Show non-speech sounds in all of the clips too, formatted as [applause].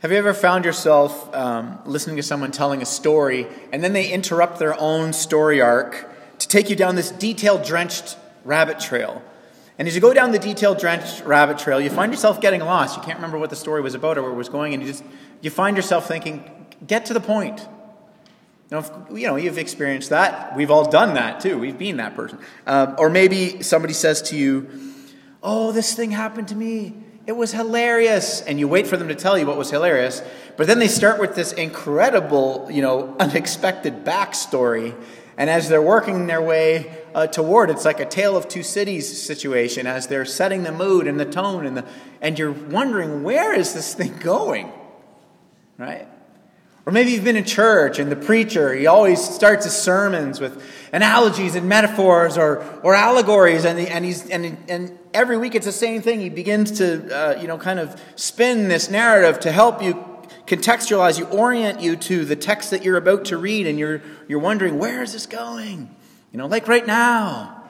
Have you ever found yourself um, listening to someone telling a story and then they interrupt their own story arc to take you down this detail drenched rabbit trail? And as you go down the detail drenched rabbit trail, you find yourself getting lost. You can't remember what the story was about or where it was going, and you just you find yourself thinking, get to the point. You know, if, you know you've experienced that. We've all done that too. We've been that person. Um, or maybe somebody says to you, Oh, this thing happened to me. It was hilarious. And you wait for them to tell you what was hilarious. But then they start with this incredible, you know, [laughs] unexpected backstory. And as they're working their way uh, toward, it's like a tale of two cities situation as they're setting the mood and the tone. And, the, and you're wondering, where is this thing going? Right? Or maybe you've been in church and the preacher, he always starts his sermons with analogies and metaphors or, or allegories, and, and, he's, and, and every week it's the same thing. He begins to, uh, you know, kind of spin this narrative to help you contextualize you, orient you to the text that you're about to read, and you're, you're wondering, where is this going? You know, like right now.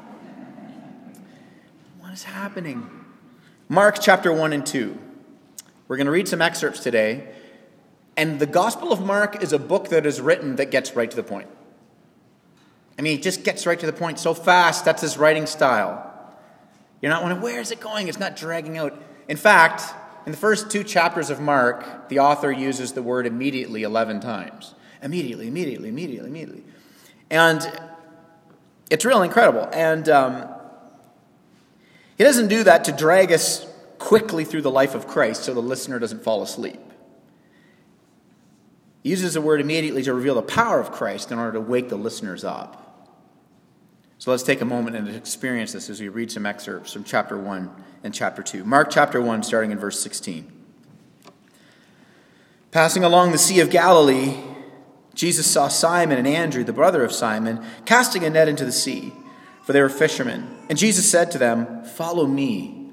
What is happening? Mark chapter 1 and 2. We're going to read some excerpts today. And the Gospel of Mark is a book that is written that gets right to the point. I mean, he just gets right to the point so fast. That's his writing style. You're not wondering, where is it going? It's not dragging out. In fact, in the first two chapters of Mark, the author uses the word immediately 11 times. Immediately, immediately, immediately, immediately. And it's real incredible. And um, he doesn't do that to drag us quickly through the life of Christ so the listener doesn't fall asleep. He uses the word immediately to reveal the power of Christ in order to wake the listeners up. So let's take a moment and experience this as we read some excerpts from chapter 1 and chapter 2. Mark chapter 1, starting in verse 16. Passing along the Sea of Galilee, Jesus saw Simon and Andrew, the brother of Simon, casting a net into the sea, for they were fishermen. And Jesus said to them, Follow me,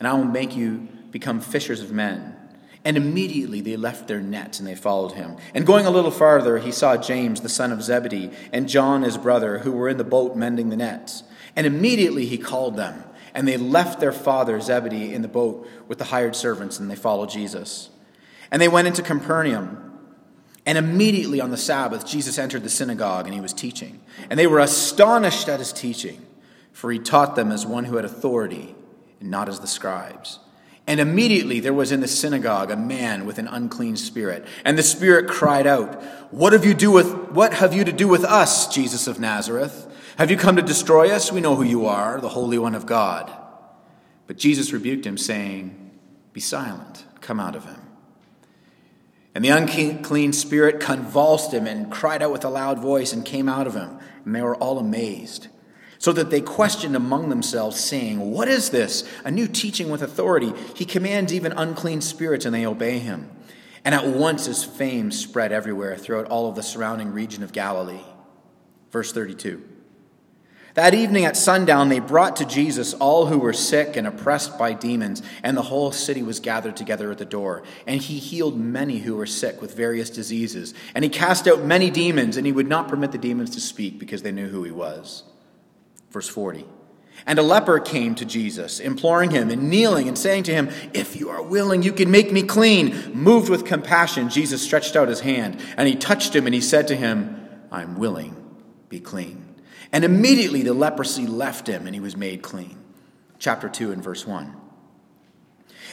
and I will make you become fishers of men. And immediately they left their nets and they followed him. And going a little farther, he saw James, the son of Zebedee, and John, his brother, who were in the boat mending the nets. And immediately he called them. And they left their father Zebedee in the boat with the hired servants, and they followed Jesus. And they went into Capernaum. And immediately on the Sabbath, Jesus entered the synagogue and he was teaching. And they were astonished at his teaching, for he taught them as one who had authority, and not as the scribes. And immediately there was in the synagogue a man with an unclean spirit. And the spirit cried out, What have you do with what have you to do with us, Jesus of Nazareth? Have you come to destroy us? We know who you are, the Holy One of God. But Jesus rebuked him, saying, Be silent, come out of him. And the unclean spirit convulsed him and cried out with a loud voice and came out of him. And they were all amazed so that they questioned among themselves, saying, What is this? A new teaching with authority. He commands even unclean spirits, and they obey him. And at once his fame spread everywhere throughout all of the surrounding region of Galilee. Verse 32. That evening at sundown, they brought to Jesus all who were sick and oppressed by demons, and the whole city was gathered together at the door. And he healed many who were sick with various diseases. And he cast out many demons, and he would not permit the demons to speak because they knew who he was. Verse 40. And a leper came to Jesus, imploring him and kneeling and saying to him, If you are willing, you can make me clean. Moved with compassion, Jesus stretched out his hand, and he touched him, and he said to him, I'm willing, be clean. And immediately the leprosy left him, and he was made clean. Chapter 2 and verse 1.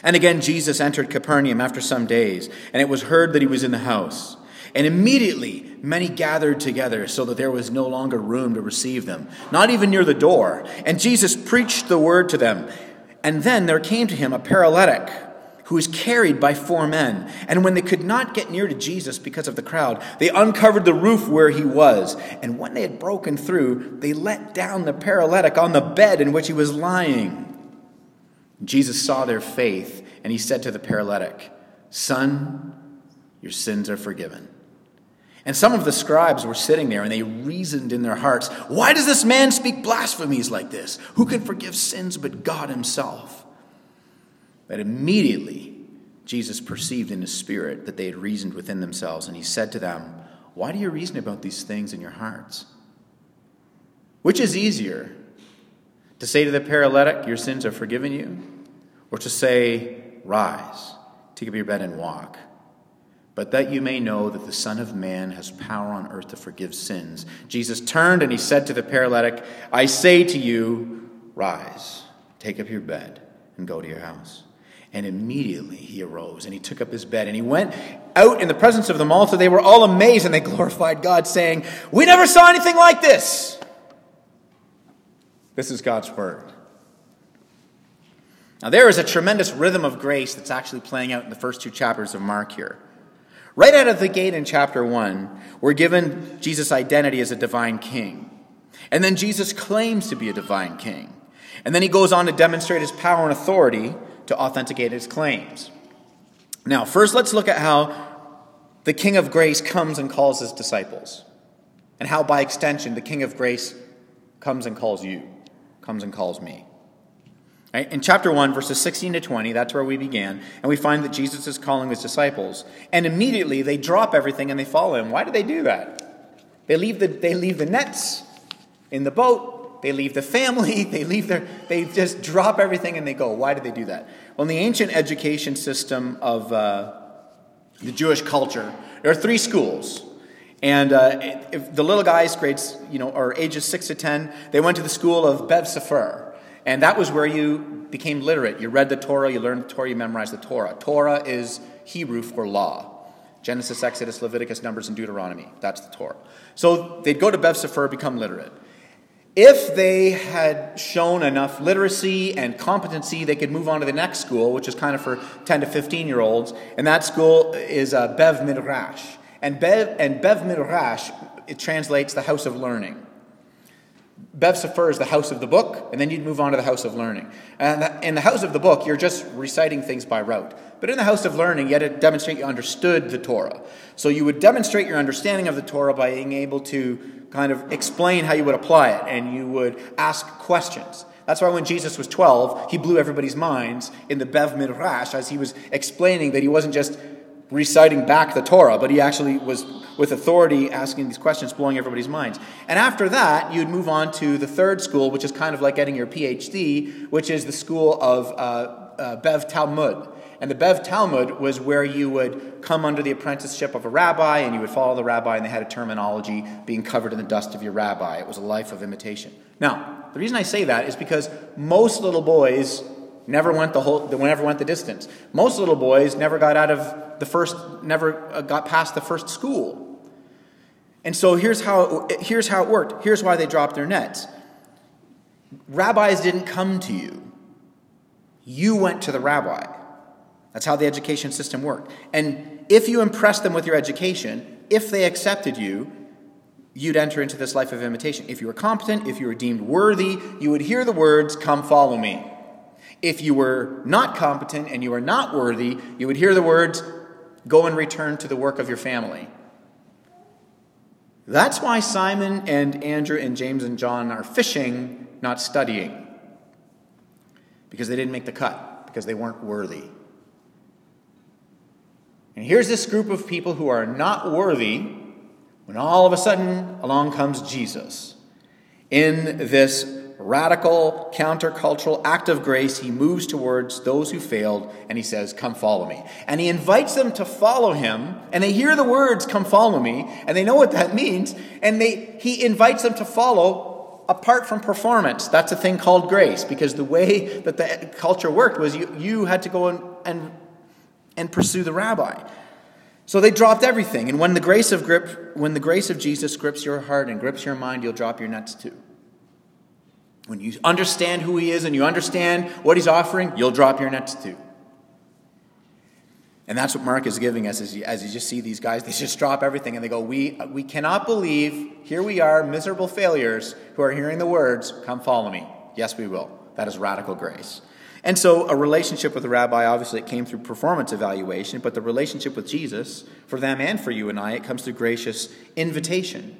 And again, Jesus entered Capernaum after some days, and it was heard that he was in the house. And immediately many gathered together so that there was no longer room to receive them, not even near the door. And Jesus preached the word to them. And then there came to him a paralytic who was carried by four men. And when they could not get near to Jesus because of the crowd, they uncovered the roof where he was. And when they had broken through, they let down the paralytic on the bed in which he was lying. Jesus saw their faith, and he said to the paralytic, Son, your sins are forgiven. And some of the scribes were sitting there and they reasoned in their hearts, Why does this man speak blasphemies like this? Who can forgive sins but God Himself? But immediately Jesus perceived in his spirit that they had reasoned within themselves, and he said to them, Why do you reason about these things in your hearts? Which is easier, to say to the paralytic, Your sins are forgiven you, or to say, Rise, take up your bed and walk? But that you may know that the Son of Man has power on earth to forgive sins. Jesus turned and he said to the paralytic, I say to you, rise, take up your bed, and go to your house. And immediately he arose and he took up his bed and he went out in the presence of them all. So they were all amazed and they [laughs] glorified God, saying, We never saw anything like this. This is God's word. Now, there is a tremendous rhythm of grace that's actually playing out in the first two chapters of Mark here. Right out of the gate in chapter 1, we're given Jesus' identity as a divine king. And then Jesus claims to be a divine king. And then he goes on to demonstrate his power and authority to authenticate his claims. Now, first, let's look at how the King of Grace comes and calls his disciples, and how, by extension, the King of Grace comes and calls you, comes and calls me. Right? In chapter 1, verses 16 to 20, that's where we began, and we find that Jesus is calling his disciples. And immediately they drop everything and they follow him. Why do they do that? They leave the, they leave the nets in the boat, they leave the family, [laughs] they leave their, they just drop everything and they go. Why do they do that? Well, in the ancient education system of uh, the Jewish culture, there are three schools. And uh, the little guys, grades, you know, or ages six to ten, they went to the school of Bet Sefer. And that was where you became literate. You read the Torah, you learned the Torah, you memorized the Torah. Torah is Hebrew for law. Genesis, Exodus, Leviticus, Numbers, and Deuteronomy. That's the Torah. So they'd go to Bet Sefer, become literate. If they had shown enough literacy and competency, they could move on to the next school, which is kind of for 10 to 15 year olds. And that school is uh, Bet Midrash. And Bet, and Bet Midrash, it translates the house of learning. Bet Sefer is the house of the book, and then you'd move on to the house of learning. And in the house of the book, you're just reciting things by rote. But in the house of learning, you had to demonstrate you understood the Torah. So you would demonstrate your understanding of the Torah by being able to kind of explain how you would apply it, and you would ask questions. That's why when Jesus was 12, he blew everybody's minds in the Bet Midrash as he was explaining that he wasn't just reciting back the Torah, but he actually was with authority asking these questions, blowing everybody's minds. And after that, you'd move on to the third school, which is kind of like getting your PhD, which is the school of uh, uh, Bet Talmud. And the Bet Talmud was where you would come under the apprenticeship of a rabbi and you would follow the rabbi, and they had a terminology being covered in the dust of your rabbi. It was a life of imitation. Now, the reason I say that is because most little boys never went the whole never went the distance. Most little boys never got out of the first never uh, got past the first school. And so here's how here's how it worked. Here's why they dropped their nets. Rabbis didn't come to you. You went to the rabbi. That's how the education system worked. And if you impressed them with your education, if they accepted you, you'd enter into this life of imitation. If you were competent, if you were deemed worthy, you would hear the words, Come follow me. If you were not competent and you were not worthy, you would hear the words, Go and return to the work of your family. That's why Simon and Andrew and James and John are fishing, not studying. Because they didn't make the cut, because they weren't worthy. And here's this group of people who are not worthy when all of a sudden along comes Jesus in this radical, countercultural act of grace, he moves towards those who failed and he says, Come follow me. And he invites them to follow him, and they hear the words, Come follow me, and they know what that means, and they, he invites them to follow apart from performance. That's a thing called grace, because the way that the culture worked was you, you had to go and, and, and pursue the rabbi. So they dropped everything. And when the grace of grip, when the grace of Jesus grips your heart and grips your mind, you'll drop your nets too. When you understand who He is and you understand what He's offering, you'll drop your nets too. And that's what Mark is giving us as you, as you just see these guys. They just drop everything and they go, we, we cannot believe, here we are, miserable failures who are hearing the words, Come follow me. Yes, we will. That is radical grace. And so, a relationship with a rabbi, obviously, it came through performance evaluation, but the relationship with Jesus, for them and for you and I, it comes through gracious invitation.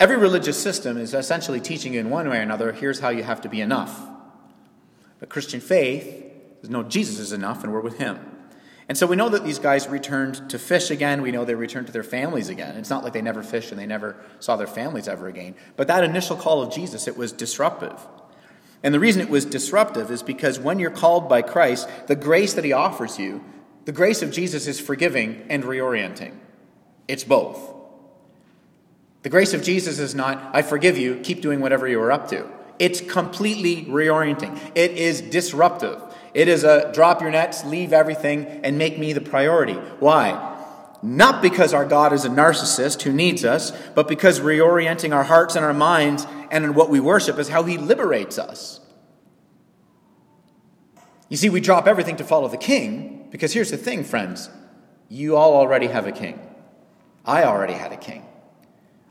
Every religious system is essentially teaching you in one way or another here's how you have to be enough. But Christian faith is no, Jesus is enough and we're with him. And so we know that these guys returned to fish again. We know they returned to their families again. It's not like they never fished and they never saw their families ever again. But that initial call of Jesus, it was disruptive. And the reason it was disruptive is because when you're called by Christ, the grace that he offers you the grace of Jesus is forgiving and reorienting. It's both. The grace of Jesus is not, I forgive you, keep doing whatever you were up to. It's completely reorienting. It is disruptive. It is a drop your nets, leave everything, and make me the priority. Why? Not because our God is a narcissist who needs us, but because reorienting our hearts and our minds and in what we worship is how He liberates us. You see, we drop everything to follow the king because here's the thing, friends. You all already have a king. I already had a king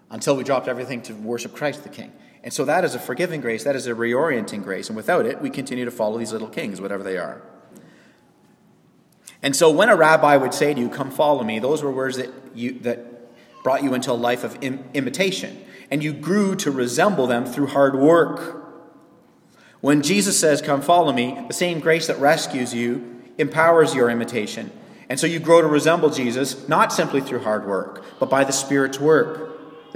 until we dropped everything to worship Christ the king. And so that is a forgiving grace, that is a reorienting grace. And without it, we continue to follow these little kings, whatever they are. And so when a rabbi would say to you, Come follow me, those were words that, you, that brought you into a life of Im- imitation. And you grew to resemble them through hard work. When Jesus says, Come follow me, the same grace that rescues you empowers your imitation. And so you grow to resemble Jesus, not simply through hard work, but by the Spirit's work.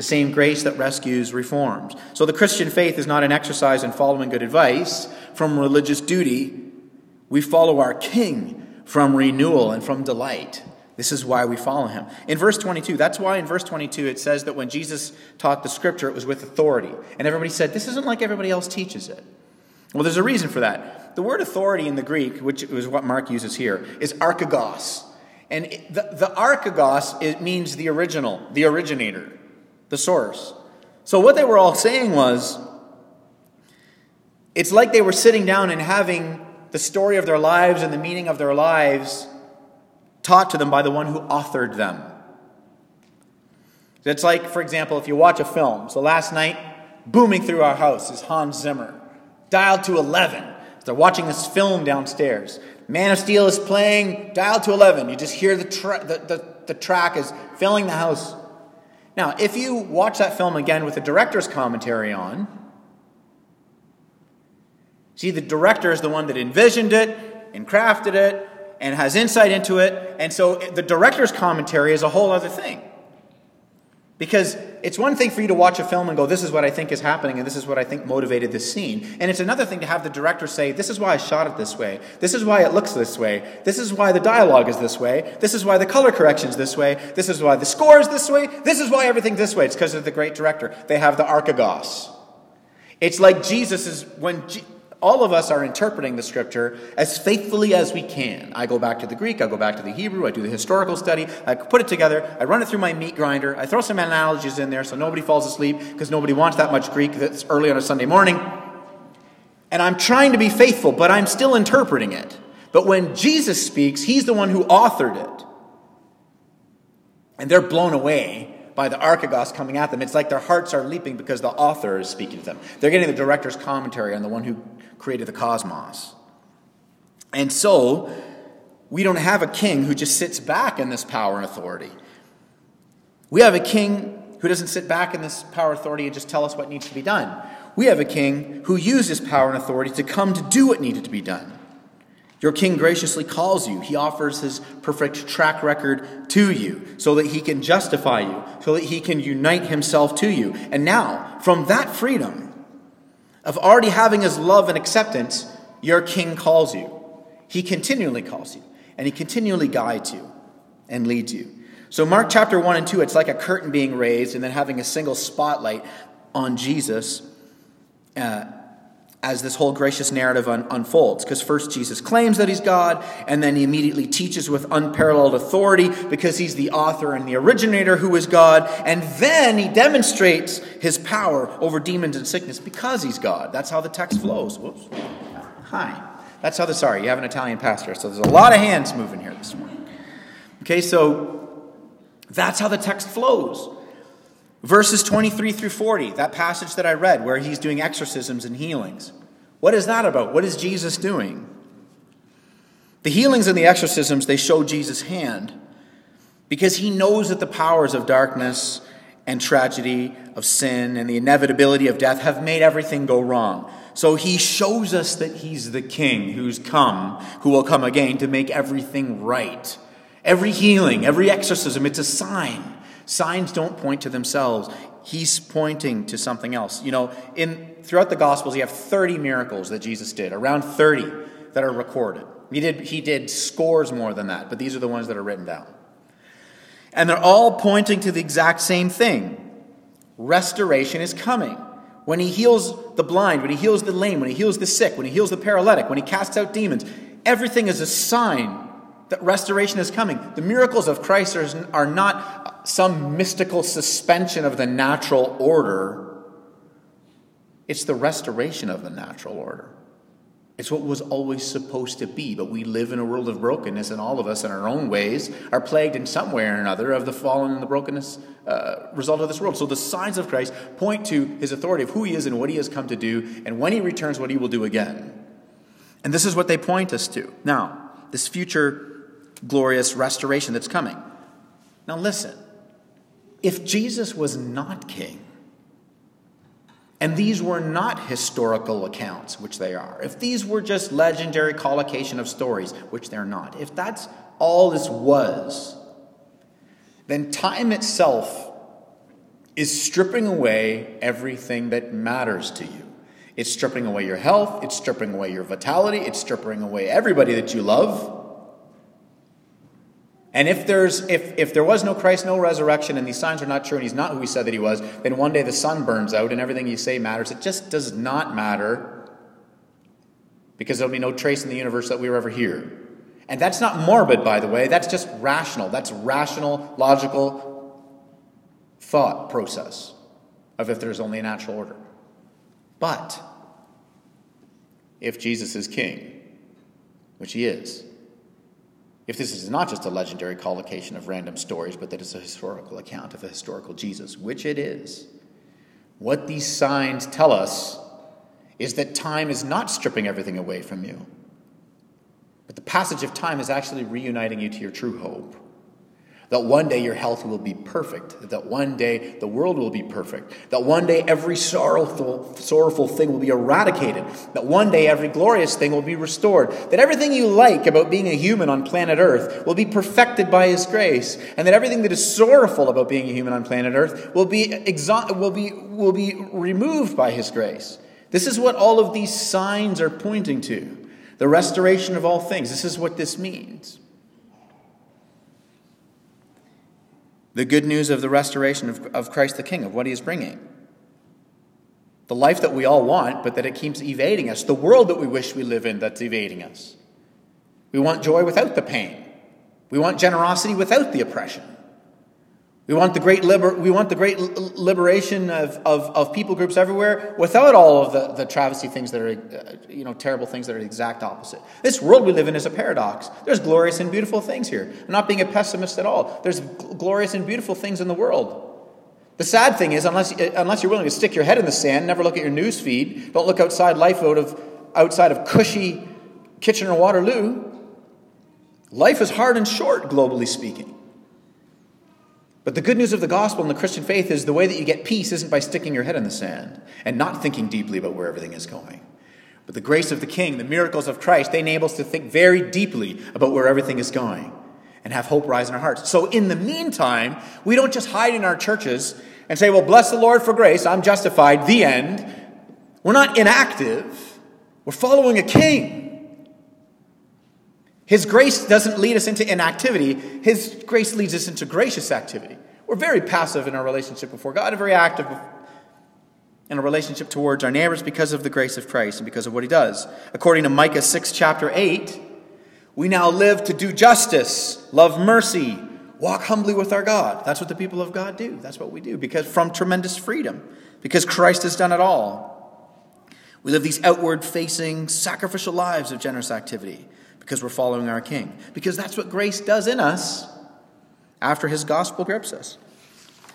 The same grace that rescues reforms. So the Christian faith is not an exercise in following good advice from religious duty. We follow our King from renewal and from delight. This is why we follow him. In verse 22, that's why in verse 22 it says that when Jesus taught the scripture, it was with authority. And everybody said, This isn't like everybody else teaches it. Well, there's a reason for that. The word authority in the Greek, which is what Mark uses here, is archegos. And the, the archegos it means the original, the originator, the source. So what they were all saying was, it's like they were sitting down and having the story of their lives and the meaning of their lives taught to them by the one who authored them. It's like, for example, if you watch a film. So last night, booming through our house is Hans Zimmer dialed to 11. They're watching this film downstairs. Man of Steel is playing, dialed to 11. You just hear the, tra- the, the, the track is filling the house. Now, if you watch that film again with the director's commentary on, see, the director is the one that envisioned it and crafted it and has insight into it. And so the director's commentary is a whole other thing. Because it's one thing for you to watch a film and go, this is what I think is happening and this is what I think motivated this scene. And it's another thing to have the director say, this is why I shot it this way. This is why it looks this way. This is why the dialogue is this way. This is why the color correction's this way. This is why the score is this way. This is why everything's this way. It's because of the great director. They have the archegos. It's like Jesus is, when, all of us are interpreting the scripture as faithfully as we can. I go back to the Greek, I go back to the Hebrew, I do the historical study, I put it together, I run it through my meat grinder, I throw some analogies in there so nobody falls asleep because nobody wants that much Greek that's early on a Sunday morning. And I'm trying to be faithful, but I'm still interpreting it. But when Jesus speaks, he's the one who authored it. And they're blown away by the archegos coming at them. It's like their hearts are leaping because the author is speaking to them. They're getting the director's commentary on the one who created the cosmos. And so, we don't have a king who just sits back in this power and authority. We have a king who doesn't sit back in this power and authority and just tell us what needs to be done. We have a king who uses his power and authority to come to do what needed to be done. Your king graciously calls you. He offers his perfect track record to you so that he can justify you, so that he can unite himself to you. And now, from that freedom, of already having his love and acceptance, your king calls you. He continually calls you, and he continually guides you and leads you. So, Mark chapter 1 and 2, it's like a curtain being raised and then having a single spotlight on Jesus. Uh, as this whole gracious narrative un- unfolds. Because first Jesus claims that he's God, and then he immediately teaches with unparalleled authority because he's the author and the originator who is God, and then he demonstrates his power over demons and sickness because he's God. That's how the text flows. Whoops. Hi. That's how the, sorry, you have an Italian pastor, so there's a lot of hands moving here this morning. Okay, so that's how the text flows. Verses 23 through 40, that passage that I read where he's doing exorcisms and healings. What is that about? What is Jesus doing? The healings and the exorcisms, they show Jesus' hand because he knows that the powers of darkness and tragedy, of sin, and the inevitability of death have made everything go wrong. So he shows us that he's the king who's come, who will come again to make everything right. Every healing, every exorcism, it's a sign Signs don't point to themselves. He's pointing to something else. You know, in throughout the Gospels, you have 30 miracles that Jesus did, around 30 that are recorded. He did, he did scores more than that, but these are the ones that are written down. And they're all pointing to the exact same thing restoration is coming. When he heals the blind, when he heals the lame, when he heals the sick, when he heals the paralytic, when he casts out demons, everything is a sign that restoration is coming. The miracles of Christ are, are not some mystical suspension of the natural order, it's the restoration of the natural order. It's what was always supposed to be, but we live in a world of brokenness, and all of us, in our own ways, are plagued in some way or another of the fallen and the brokenness uh, result of this world. So the signs of Christ point to his authority of who he is and what he has come to do, and when he returns, what he will do again. And this is what they point us to. Now, this future glorious restoration that's coming. Now, listen if Jesus was not king, and these were not historical accounts, which they are. If these were just legendary collocation of stories, which they're not. If that's all this was, then time itself is stripping away everything that matters to you. It's stripping away your health, it's stripping away your vitality, it's stripping away everybody that you love. And if there's if if there was no Christ, no resurrection, and these signs are not true, and he's not who he said that he was, then one day the sun burns out and everything you say matters. It just does not matter because there'll be no trace in the universe that we were ever here. And that's not morbid, by the way. That's just rational. That's rational, logical thought process of if there's only a natural order. But if Jesus is king, which he is, if this is not just a legendary collocation of random stories, but that it's a historical account of a historical Jesus, which it is, what these signs tell us is that time is not stripping everything away from you, but the passage of time is actually reuniting you to your true hope that one day your health will be perfect, that one day the world will be perfect, that one day every sorrowful, sorrowful thing will be eradicated, that one day every glorious thing will be restored, that everything you like about being a human on planet Earth will be perfected by His grace, and that everything that is sorrowful about being a human on planet Earth will be, exa- will be, will be removed by His grace. This is what all of these signs are pointing to the restoration of all things. This is what this means. The good news of the restoration of, of Christ the King, of what he is bringing. The life that we all want, but that it keeps evading us. The world that we wish we live in that's evading us. We want joy without the pain. We want generosity without the oppression. We want the great, liber- we want the great liberation of, of, of, people groups everywhere without all of the, the travesty things that are, uh, you know, terrible things that are the exact opposite. This world we live in is a paradox. There's glorious and beautiful things here. I'm not being a pessimist at all. There's glorious and beautiful things in the world. The sad thing is, unless, unless you're willing to stick your head in the sand, never look at your news feed, don't look outside life out of, outside of cushy Kitchener Waterloo, life is hard and short, globally speaking. But the good news of the gospel and the Christian faith is the way that you get peace isn't by sticking your head in the sand and not thinking deeply about where everything is going. But the grace of the King, the miracles of Christ, they enable us to think very deeply about where everything is going and have hope rise in our hearts. So in the meantime, we don't just hide in our churches and say, well, bless the Lord for grace, I'm justified, the end. We're not inactive, we're following a king. His grace doesn't lead us into inactivity, His grace leads us into gracious activity. We're very passive in our relationship before God and very active in a relationship towards our neighbors because of the grace of Christ and because of what He does. According to Micah 6, chapter 8, we now live to do justice, love mercy, walk humbly with our God. That's what the people of God do. That's what we do because from tremendous freedom, because Christ has done it all. We live these outward facing, sacrificial lives of generous activity because we're following our King. Because that's what grace does in us after his gospel grips us.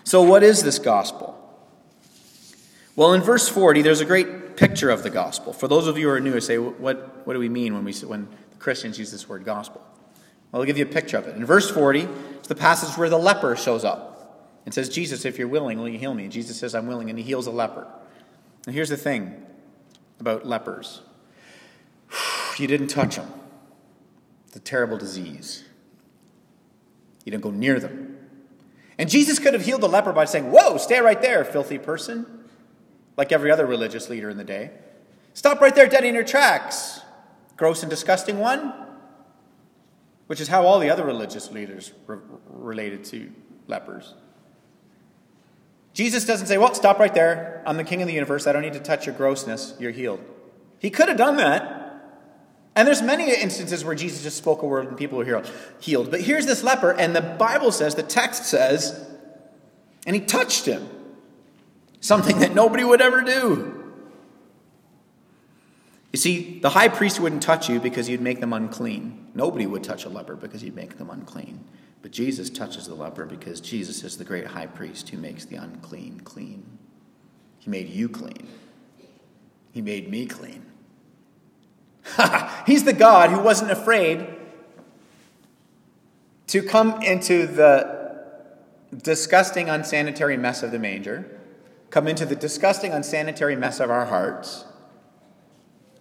So, what is this gospel? Well, in verse 40, there's a great picture of the gospel. For those of you who are new, I say, what, what do we mean when, we, when Christians use this word gospel? Well, I'll give you a picture of it. In verse 40, it's the passage where the leper shows up and says, Jesus, if you're willing, will you heal me? And Jesus says, I'm willing, and he heals a leper. And here's the thing about lepers [sighs] you didn't touch them a terrible disease. You don't go near them. And Jesus could have healed the leper by saying, Whoa, stay right there, filthy person, like every other religious leader in the day. Stop right there, dead in your tracks, gross and disgusting one. which is how all the other religious leaders re- related to lepers. Jesus doesn't say, Well, stop right there. I'm the king of the universe. I don't need to touch your grossness. You're healed. He could have done that. And there's many instances where Jesus just spoke a word and people were healed. But here's this leper, and the Bible says, the text says, and he touched him. Something that nobody would ever do. You see, the high priest wouldn't touch you because you'd make them unclean. Nobody would touch a leper because you'd make them unclean. But Jesus touches the leper because Jesus is the great high priest who makes the unclean clean. He made you clean, He made me clean. [laughs] He's the God who wasn't afraid to come into the disgusting, unsanitary mess of the manger, come into the disgusting, unsanitary mess of our hearts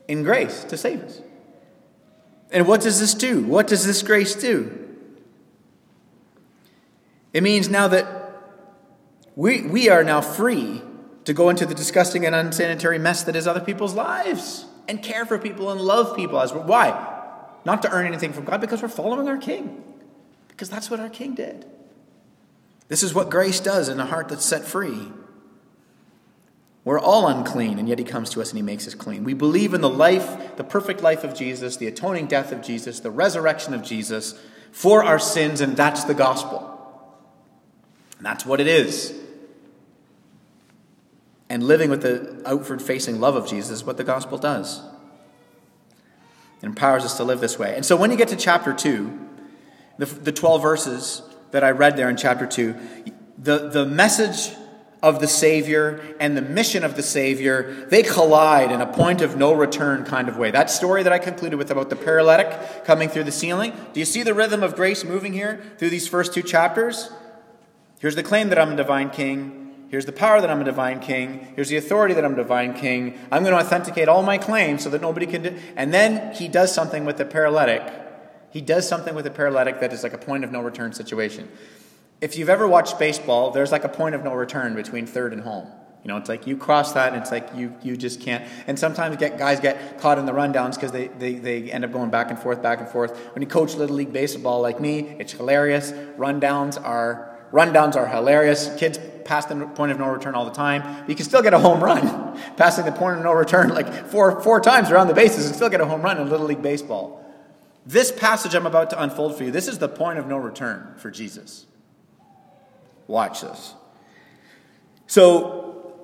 in grace to save us. And what does this do? What does this grace do? It means now that we, we are now free to go into the disgusting and unsanitary mess that is other people's lives and care for people and love people as well. why? Not to earn anything from God, because we're following our King. Because that's what our King did. This is what grace does in a heart that's set free. We're all unclean, and yet He comes to us and He makes us clean. We believe in the life, the perfect life of Jesus, the atoning death of Jesus, the resurrection of Jesus for our sins, and that's the gospel. And that's what it is. And living with the outward facing love of Jesus is what the gospel does. It empowers us to live this way. And so when you get to chapter 2, the, the 12 verses that I read there in chapter 2, the, the message of the Savior and the mission of the Savior, they collide in a point of no return kind of way. That story that I concluded with about the paralytic coming through the ceiling, do you see the rhythm of grace moving here through these first two chapters? Here's the claim that I'm a divine king. Here's the power that I'm a divine king. Here's the authority that I'm a divine king. I'm going to authenticate all my claims so that nobody can do. And then he does something with the paralytic. He does something with the paralytic that is like a point of no return situation. If you've ever watched baseball, there's like a point of no return between third and home. You know, it's like you cross that and it's like you, you just can't. And sometimes get, guys get caught in the rundowns because they, they, they end up going back and forth, back and forth. When you coach Little League Baseball like me, it's hilarious. Rundowns are Rundowns are hilarious. Kids pass the point of no return all the time. You can still get a home run, [laughs] passing the point of no return like four, four times around the bases and still get a home run in Little League Baseball. This passage I'm about to unfold for you, this is the point of no return for Jesus. Watch this. So,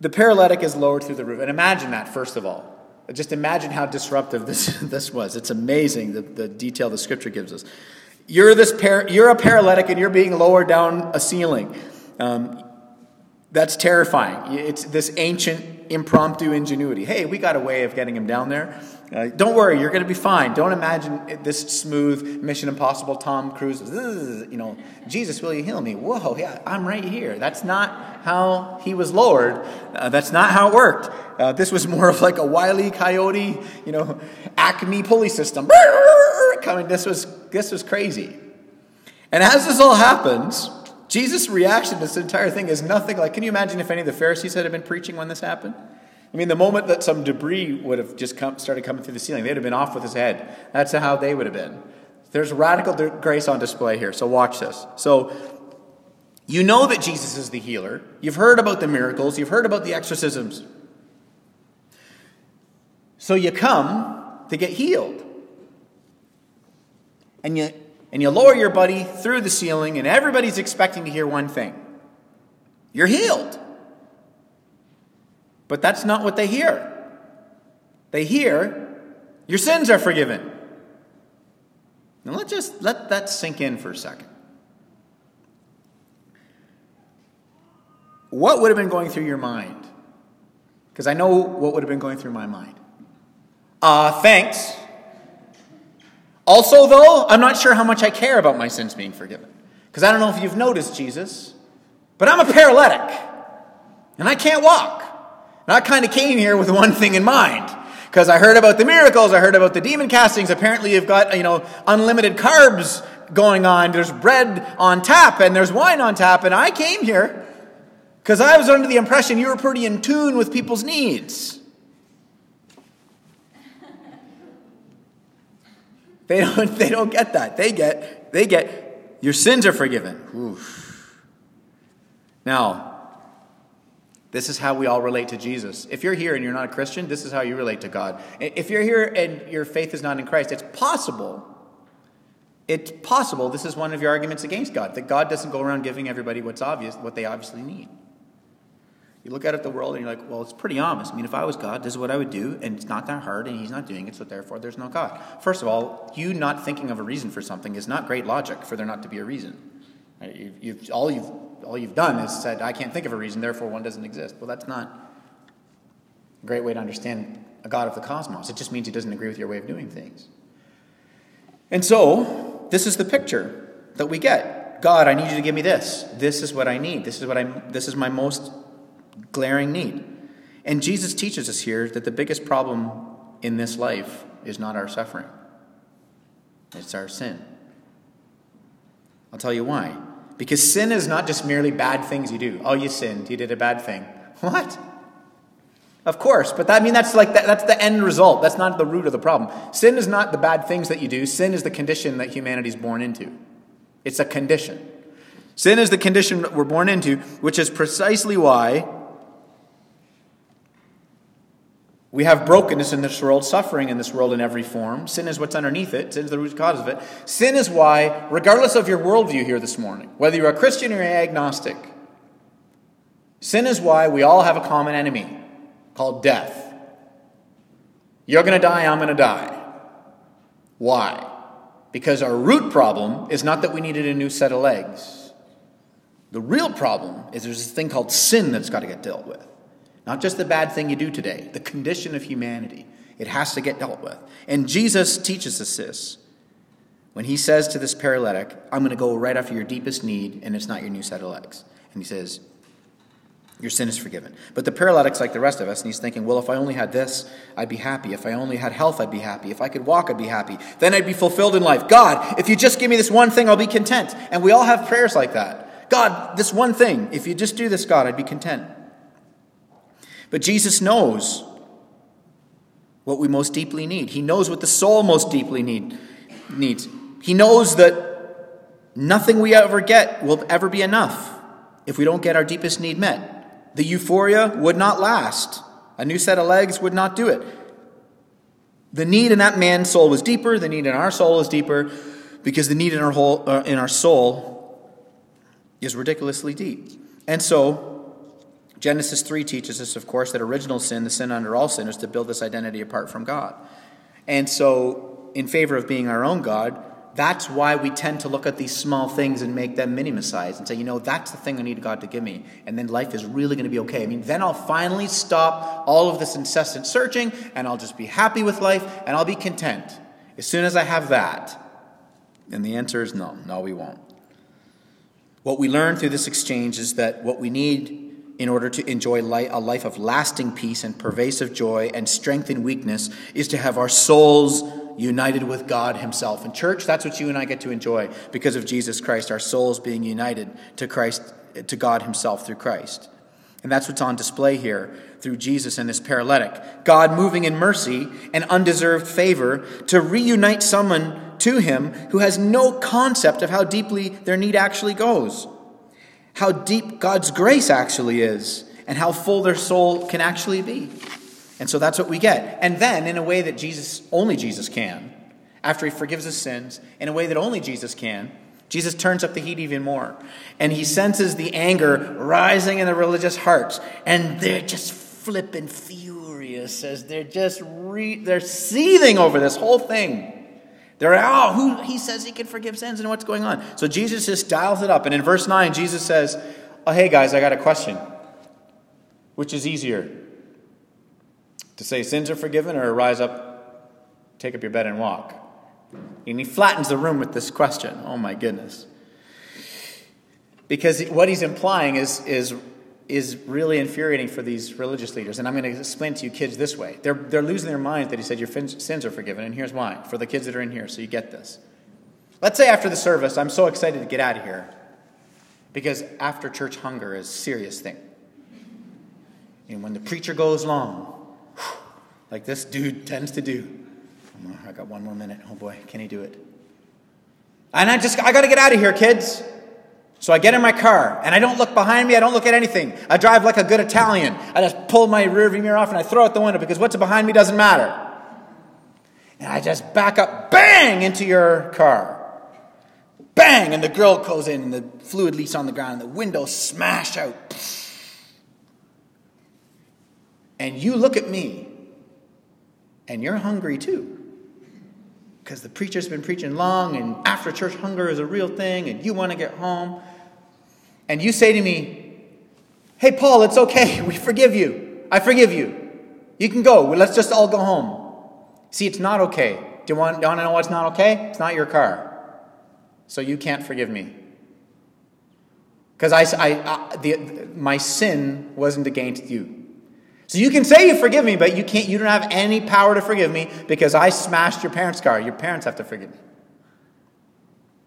the paralytic is lowered through the roof. And imagine that, first of all. Just imagine how disruptive [laughs] this, this was. It's amazing the, the detail the scripture gives us. You're, this par- you're a paralytic and you're being lowered down a ceiling. Um, that's terrifying. It's this ancient impromptu ingenuity. Hey, we got a way of getting him down there. Uh, don't worry, you're going to be fine. Don't imagine this smooth Mission Impossible Tom Cruise. You know, Jesus, will you heal me? Whoa, yeah, I'm right here. That's not how he was lowered. Uh, that's not how it worked. Uh, this was more of like a wily coyote, you know, Acme pulley system. [laughs] Coming, this was this was crazy. And as this all happens, Jesus' reaction to this entire thing is nothing like. Can you imagine if any of the Pharisees had been preaching when this happened? I mean, the moment that some debris would have just come, started coming through the ceiling, they'd have been off with his head. That's how they would have been. There's radical grace on display here, so watch this. So, you know that Jesus is the healer. You've heard about the miracles, you've heard about the exorcisms. So, you come to get healed. And you, and you lower your buddy through the ceiling, and everybody's expecting to hear one thing you're healed. But that's not what they hear. They hear, your sins are forgiven. Now let's just let that sink in for a second. What would have been going through your mind? Because I know what would have been going through my mind. Uh, thanks. Also, though, I'm not sure how much I care about my sins being forgiven. Because I don't know if you've noticed, Jesus, but I'm a paralytic and I can't walk. And I kind of came here with one thing in mind. Because I heard about the miracles, I heard about the demon castings. Apparently, you've got, you know, unlimited carbs going on. There's bread on tap and there's wine on tap. And I came here because I was under the impression you were pretty in tune with people's needs. They don't, [laughs] they don't get that. They get, they get, your sins are forgiven. Oof. Now, this is how we all relate to Jesus. If you're here and you're not a Christian, this is how you relate to God. If you're here and your faith is not in Christ, it's possible. It's possible this is one of your arguments against God, that God doesn't go around giving everybody what's obvious, what they obviously need. You look out at the world and you're like, well, it's pretty obvious. I mean, if I was God, this is what I would do, and it's not that hard, and He's not doing it, so therefore there's no God. First of all, you not thinking of a reason for something is not great logic for there not to be a reason. You've, you've, all, you've, all you've done is said, I can't think of a reason, therefore one doesn't exist. Well, that's not a great way to understand a God of the cosmos. It just means He doesn't agree with your way of doing things. And so, this is the picture that we get. God, I need you to give me this. This is what I need. This is what I'm this is my most glaring need. And Jesus teaches us here that the biggest problem in this life is not our suffering, it's our sin. I'll tell you why. Because sin is not just merely bad things you do. Oh, you sinned. You did a bad thing. What? Of course, but that, I mean that's like that, that's the end result. That's not the root of the problem. Sin is not the bad things that you do. Sin is the condition that humanity is born into. It's a condition. Sin is the condition that we're born into, which is precisely why We have brokenness in this world, suffering in this world in every form. Sin is what's underneath it, sin is the root cause of it. Sin is why, regardless of your worldview here this morning, whether you're a Christian or agnostic, sin is why we all have a common enemy called death. You're going to die, I'm going to die. Why? Because our root problem is not that we needed a new set of legs. The real problem is there's this thing called sin that's got to get dealt with. Not just the bad thing you do today, the condition of humanity. It has to get dealt with. And Jesus teaches us this when he says to this paralytic, I'm going to go right after your deepest need, and it's not your new set of legs. And he says, Your sin is forgiven. But the paralytic's like the rest of us, and he's thinking, Well, if I only had this, I'd be happy. If I only had health, I'd be happy. If I could walk, I'd be happy. Then I'd be fulfilled in life. God, if you just give me this one thing, I'll be content. And we all have prayers like that. God, this one thing, if you just do this, God, I'd be content. But Jesus knows what we most deeply need. He knows what the soul most deeply need, needs. He knows that nothing we ever get will ever be enough if we don't get our deepest need met. The euphoria would not last. A new set of legs would not do it. The need in that man's soul was deeper. The need in our soul is deeper because the need in our, whole, uh, in our soul is ridiculously deep. And so, Genesis 3 teaches us, of course, that original sin, the sin under all sin, is to build this identity apart from God. And so, in favor of being our own God, that's why we tend to look at these small things and make them minimized and say, you know, that's the thing I need God to give me. And then life is really going to be okay. I mean, then I'll finally stop all of this incessant searching and I'll just be happy with life and I'll be content. As soon as I have that. And the answer is no, no, we won't. What we learn through this exchange is that what we need in order to enjoy a life of lasting peace and pervasive joy and strength in weakness is to have our souls united with God Himself. And, church, that's what you and I get to enjoy because of Jesus Christ, our souls being united to Christ, to God Himself through Christ. And that's what's on display here through Jesus and this paralytic. God moving in mercy and undeserved favor to reunite someone to Him who has no concept of how deeply their need actually goes how deep God's grace actually is and how full their soul can actually be. And so that's what we get. And then, in a way that Jesus, only Jesus can, after he forgives his sins, in a way that only Jesus can, Jesus turns up the heat even more. And he senses the anger rising in the religious hearts. And they're just flipping furious as they're just re- they're seething over this whole thing. They're, like, oh, who, he says he can forgive sins and what's going on. So Jesus just dials it up. And in verse 9, Jesus says, oh, hey guys, I got a question. Which is easier? To say sins are forgiven or rise up, take up your bed and walk? And he flattens the room with this question. Oh my goodness. Because what he's implying is, is is really infuriating for these religious leaders. And I'm going to explain to you kids this way. They're, they're losing their minds that he said your sins are forgiven. And here's why for the kids that are in here, so you get this. Let's say after the service, I'm so excited to get out of here because after church hunger is a serious thing. And when the preacher goes long, like this dude tends to do, oh, I got one more minute. Oh boy, can he do it? And I just, I got to get out of here, kids. So I get in my car and I don't look behind me. I don't look at anything. I drive like a good Italian. I just pull my rearview mirror off and I throw out the window because what's behind me doesn't matter. And I just back up, bang, into your car. Bang! And the girl goes in and the fluid leaks on the ground and the window smash out. And you look at me and you're hungry too. Because the preacher's been preaching long and after church hunger is a real thing and you want to get home. And you say to me, Hey, Paul, it's okay. [laughs] We forgive you. I forgive you. You can go. Let's just all go home. See, it's not okay. Do you want, do you want to know what's not okay? It's not your car. So you can't forgive me. Because I, I, I my sin wasn't against you. So you can say you forgive me, but you can't you don't have any power to forgive me because I smashed your parents' car. Your parents have to forgive me.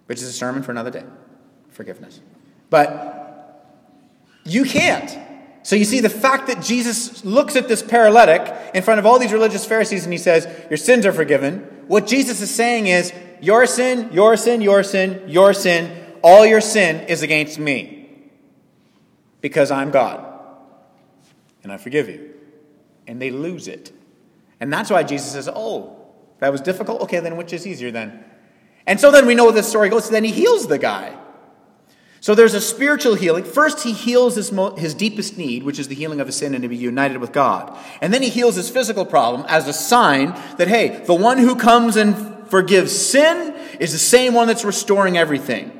Which is a sermon for another day. Forgiveness. But you can't. So you see, the fact that Jesus looks at this paralytic in front of all these religious Pharisees and he says, Your sins are forgiven, what Jesus is saying is, Your sin, your sin, your sin, your sin, all your sin is against me. Because I'm God. And I forgive you. And they lose it. And that's why Jesus says, Oh, that was difficult? Okay, then which is easier then? And so then we know this story goes, so then he heals the guy. So there's a spiritual healing. First, he heals his, mo- his deepest need, which is the healing of his sin and to be united with God. And then he heals his physical problem as a sign that, hey, the one who comes and forgives sin is the same one that's restoring everything.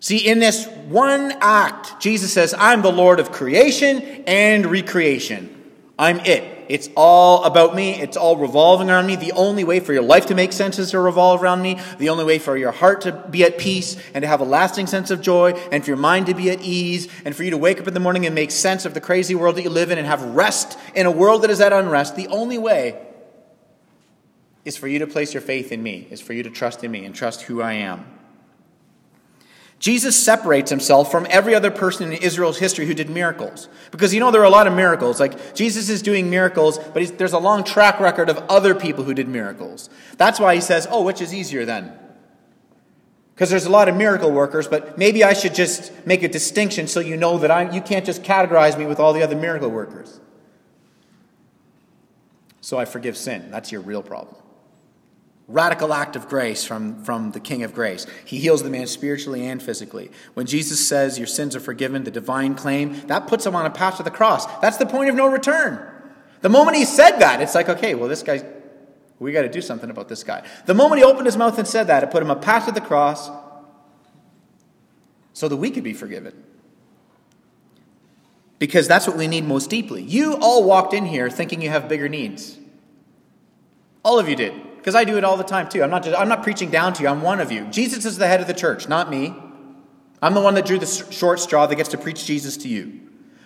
See, in this one act, Jesus says, I'm the Lord of creation and recreation. I'm it. It's all about me. It's all revolving around me. The only way for your life to make sense is to revolve around me. The only way for your heart to be at peace and to have a lasting sense of joy and for your mind to be at ease and for you to wake up in the morning and make sense of the crazy world that you live in and have rest in a world that is at unrest. The only way is for you to place your faith in me, is for you to trust in me and trust who I am. Jesus separates himself from every other person in Israel's history who did miracles. Because you know, there are a lot of miracles. Like, Jesus is doing miracles, but there's a long track record of other people who did miracles. That's why he says, Oh, which is easier then? Because there's a lot of miracle workers, but maybe I should just make a distinction so you know that I'm, you can't just categorize me with all the other miracle workers. So I forgive sin. That's your real problem. Radical act of grace from, from the King of Grace. He heals the man spiritually and physically. When Jesus says, Your sins are forgiven, the divine claim, that puts him on a path to the cross. That's the point of no return. The moment he said that, it's like, okay, well, this guy, we got to do something about this guy. The moment he opened his mouth and said that, it put him a path to the cross so that we could be forgiven. Because that's what we need most deeply. You all walked in here thinking you have bigger needs. All of you did because I do it all the time too. I'm not, just, I'm not preaching down to you, I'm one of you. Jesus is the head of the church, not me. I'm the one that drew the short straw that gets to preach Jesus to you.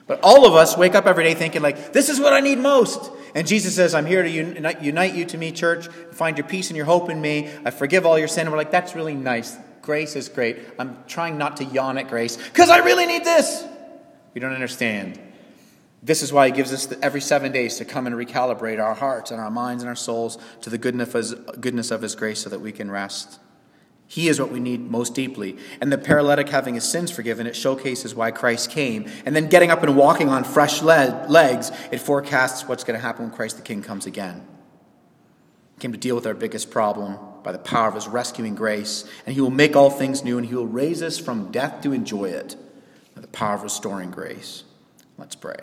But all of us wake up every day thinking, like, this is what I need most. And Jesus says, I'm here to unite, unite you to me, church, find your peace and your hope in me. I forgive all your sin. And we're like, that's really nice. Grace is great. I'm trying not to yawn at grace because I really need this. We don't understand. This is why he gives us every seven days to come and recalibrate our hearts and our minds and our souls to the goodness of his, goodness of his grace so that we can rest. He is what we need most deeply. And the paralytic having his sins forgiven, it showcases why Christ came. And then getting up and walking on fresh legs, it forecasts what's going to happen when Christ the King comes again. He came to deal with our biggest problem by the power of his rescuing grace. And he will make all things new, and he will raise us from death to enjoy it by the power of restoring grace. Let's pray.